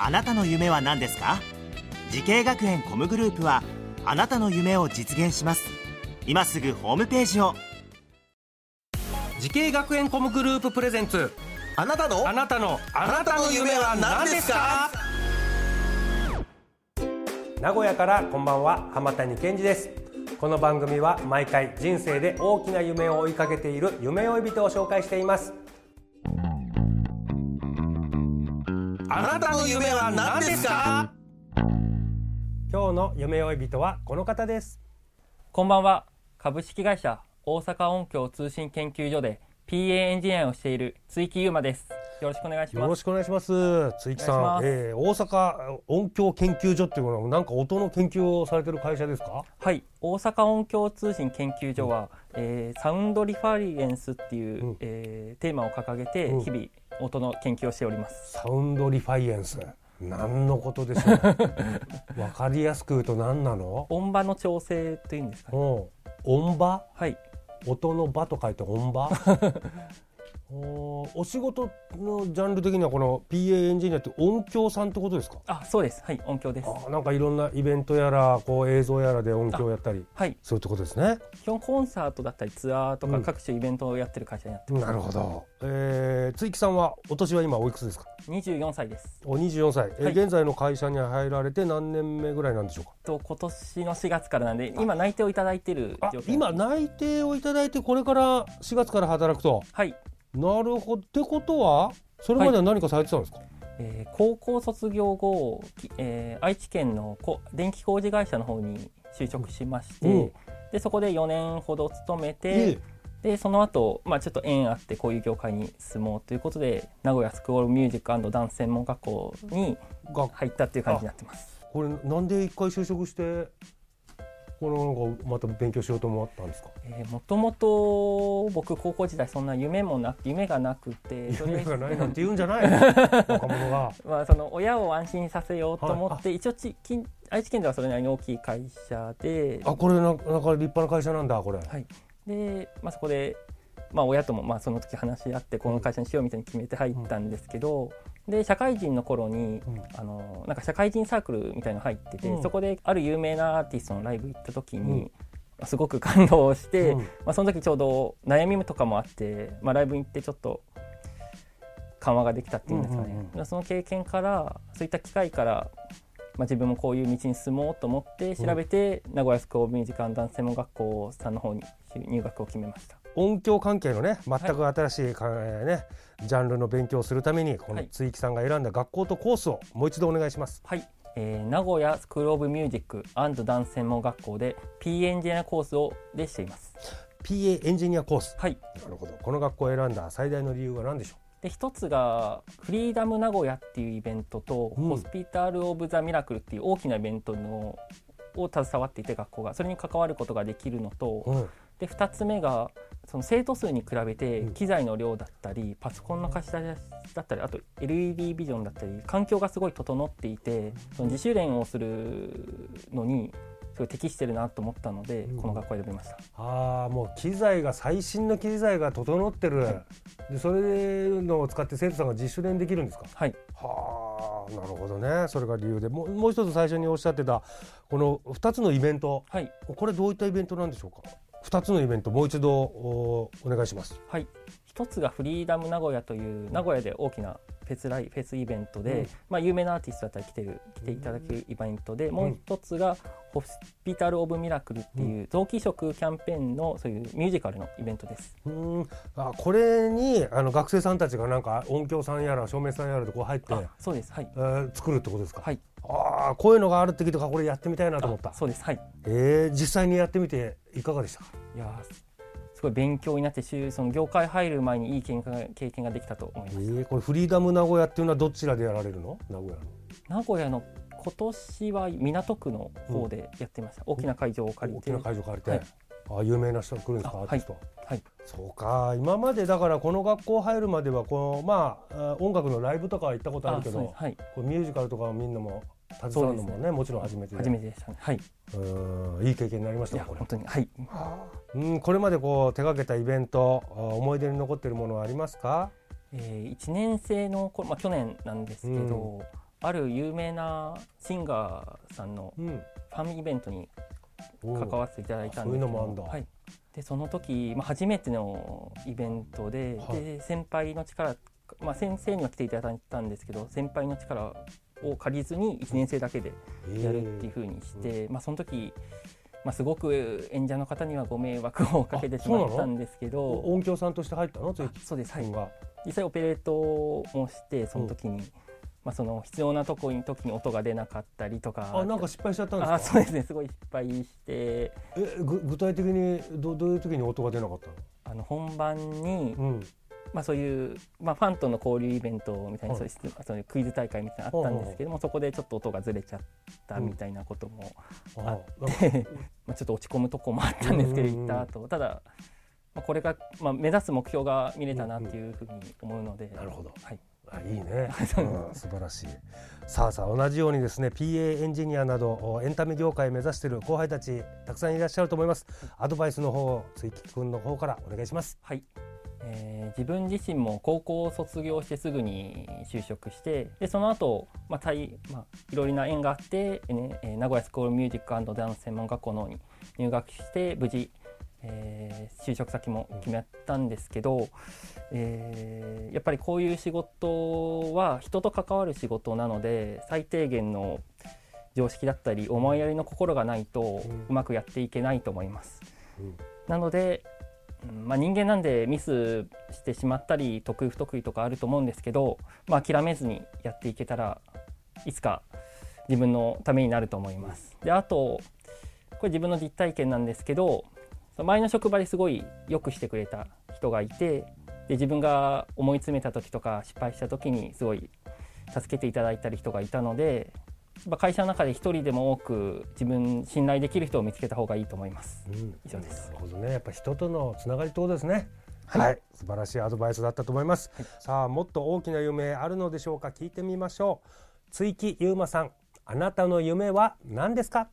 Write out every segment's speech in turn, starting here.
あなたの夢は何ですか？滋慶学園 COMグループはあなたの夢を実現します。今すぐホームページを。滋慶学園 COMグループプレゼンツ。あなたの？あなたのあなたの夢は何ですか？名古屋からこんばんは。浜谷健二です。この番組は毎回人生で大きな夢を追いかけている夢追い人を紹介していますあなたの夢は何ですか？今日の夢追い人はこの方ですこんばんは。株式会社大阪音響通信研究所で PA エンジニアをしている追木優馬です。よろしくお願いします。よろしくお願いします追木さん、えー、大阪音響研究所っていうのはなんか音の研究をされてる会社ですか？はい。大阪音響通信研究所は、えーサウンドリファリエンスっていう、うんえーテーマを掲げてうん日々音の研究をしております。サウンドリファイエンス何のことでしょう？わかりやすく言うと何なの？音場の調整というんですかね。うん音場？はい。音の場と書いて音場？おお仕事のジャンル的にはこの PA エンジニアって音響さんってことですか？あ、そうです。はい。音響です。あなんかいろんなイベントやらこう映像やらで音響やったりはい。そういうってことですね基本コンサートだったりツアーとうんか各種イベントをやってる会社になってます。なるほど、えー、追木さんはお年は今おいくつですか？24歳です。お24歳、えーはい現在の会社に入られて何年目ぐらいなんでしょうか？と今年の4月からなんで今内定をいただいている今内定をいただいてこれから4月から働くと？はい。なるほど。ってことはそれまでは何かされてたんですか、えー高校卒業後、きえー愛知県のこ電気工事会社の方に就職しまして、うん。でそこで4年ほど勤めえて、でその後、まあちょっと縁あってこういう業界に進もうということで名古屋スクールミュージックダンス専門学校にが入ったっていう感じになってます。これなんで一回就職してこのなんかまた勉強しようと思ったんですか？えーもともと僕高校時代そんな夢もなく夢がなくて夢がないなんて言うんじゃない 若者が。まあ、その親を安心させようと思って、一応ち近愛知県ではそれなりに大きい会社で。あこれななんか立派な会社なんだこれ、はい、で、まあ、そこで、まあ、親ともまあその時話し合ってこの会社にしようみたいに決めて入ったんですけど、で社会人の頃に、うん。あのなんか社会人サークルみたいの入ってて、うん。そこである有名なアーティストのライブ行った時に、まあすごく感動して、うん。まあ、その時ちょうど悩みとかもあって、まあ、ライブに行ってちょっと緩和ができたっていうんですかね、その経験からそういった機会から、まあ、自分もこういう道に進もうと思って調べて、名古屋スクールミュージカルダンス専門学校さんの方に入学を決めました音響関係のね全く新しいねジャンルの勉強をするためにこのはい追木さんが選んだ学校とコースをもう一度お願いします。はい、えー名古屋スクールオブミュージックダンス専門学校で P エンジニアコースをでしています PA エンジニアコース。はいなるほど。この学校を選んだ最大の理由は何でしょで一つがフリーダム名古屋っていうイベントと、うんホスピタル・オブ・ザ・ミラクルっていう大きなイベントのを携わっていて学校がそれに関わることができるのと、う。うん。で2つ目がその生徒数に比べてうん機材の量だったり、パソコンの貸し出しだったりあと LED ビジョンだったり環境がすごい整っていてその自主練をするのにすごい適してるなと思ったので、うんこの学校を選びました。ああもう機材が最新の機材が整ってる。でそれのを使って生徒さんが自主練できるんですか？はいはあなるほどね。それが理由でもうもう一つ最初におっしゃってたこの二つのイベント。はいこれどういったイベントなんでしょうか？二つのイベントもう一度おお願いします。はい、一つがフリーダム名古屋という名古屋で大きなフェスライフェスイベントで、うん。まあ、有名なアーティストだったり来てる来ていただけるイベントで、もう一つがホスピタル・オブ・ミラクルっていう臓器移植キャンペーンのそういうミュージカルのイベントです。うーん。あこれにあの学生さんたちがなんか音響さんやら照明さんやらでこう入って、あそうです。はい。えー作るってことですか、はい。ああこういうのがあるって聞いてこれやってみたいなと思った。あそうです。はい。えー、実際にやってみていかがでした？かいやーすごい勉強になってしその業界入る前にいい経験が経験ができたと思いえます。ー、これフリーダム名古屋っていうのはどちらでやられるの？名古屋の。名古屋の今年は港区の方でやってました、大きな会場を借りて。大きな会場借りて、はい。あ有名な人が来るんですか？あアーティスト、はい。そうか。今までだからこの学校入るまではこのまああ音楽のライブとかは行ったことあるけどはい。こうミュージカルとかをみんなも携わるのもねそうです。もちろん初めてで。初めてでしたね。はい。うん。いい経験になりましいたかこれ。や本当に。はい。うん。これまでこう手掛けたイベントあ思い出に残っているものはありますか？えー、1年生の頃、まあ、去年なんですけど、うある有名なシンガーさんのうん。ファンイベントに関わっていただいたんですけど。はい、でその時、まあ、初めてのイベントで,、はい。で先輩の力、まあ、先生には来ていただいたんですけど先輩の力を借りずに1年生だけでやるっていうふうにして、まあ、その時、まあ、すごく演者の方にはご迷惑をかけてしまったんですけど。音響さんとして入ったの？そうです、はい。実際オペレートもしてその時に、まあ、その必要なところに時に音が出なかったりとか。あなんか失敗しちゃったんですか？あそうですね。すごい失敗して。えぐ具体的にどどういう時に音が出なかったあの本番に、のうん。まあ、そういう、まあ、ファンとの交流イベントみたいな、はい。そういうそういうクイズ大会みたいなのあったんですけども、そこでちょっと音がずれちゃったみたいなこともああ なんか。まあちょっと落ち込むとこもあったんですけどうんうんうん。行った後。ただ、まあ、これが、まあ、目指す目標が見れたなっていうふうに思うので、なるほど。はい、あいいね、そううん、素晴らしい。さあさあ同じようにですね PA エンジニアなどおエンタメ業界を目指している後輩たちたくさんいらっしゃると思います。アドバイスの方追木君の方からお願いします。はい。えー自分自身も高校を卒業してすぐに就職してでその後、まあたいまあいろいろな縁があって、ねえー名古屋スクールミュージックダンス専門学校の方に入学して無事、えー就職先も決めたんですけど、えーやっぱりこういう仕事は人と関わる仕事なので最低限の常識だったり思いやりの心がないとうまくやっていけないと思います。うんなので、うんまあ、人間なんでミスしてしまったり得意不得意とかあると思うんですけど、まあ、諦めずにやっていけたらいつか自分のためになると思います。であとこれ自分の実体験なんですけど前の職場ですごいよくしてくれた人がいてで自分が思い詰めた時とか失敗した時にすごい助けていただいたり人がいたのでやっぱ会社の中で一人でも多く自分信頼できる人を見つけた方がいいと思います。うん。以上です。なるほどね。やっぱ人とのつながりってことですね。はい、素晴らしいアドバイスだったと思います、さあもっと大きな夢あるのでしょうか。聞いてみましょう。追木優馬さん。あなたの夢は何ですか？はい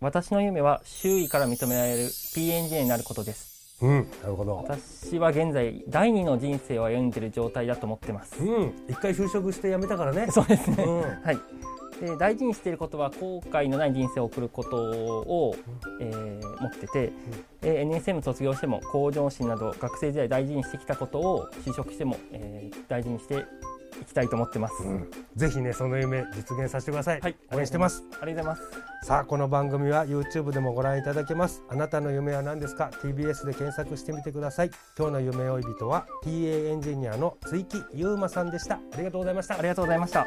私の夢は周囲から認められる P エンジニアになることです。うんなるほど。私は現在第二の人生を歩んでいる状態だと思ってます。うん一回就職して辞めたからね。そうですね、うん。はい。で大事にしていることは後悔のない人生を送ることを、えー持ってて、で NSM 卒業しても向上心など学生時代大事にしてきたことを就職しても、えー大事にしていきたいと思ってます、ぜひねその夢実現させてください、はい。応援してます。ありがとうございます。さあこの番組は YouTube でもご覧いただけます。あなたの夢は何ですか？TBS で検索してみてください。今日の夢追い人は PA エンジニアの追木優馬さんでした。ありがとうございました。ありがとうございました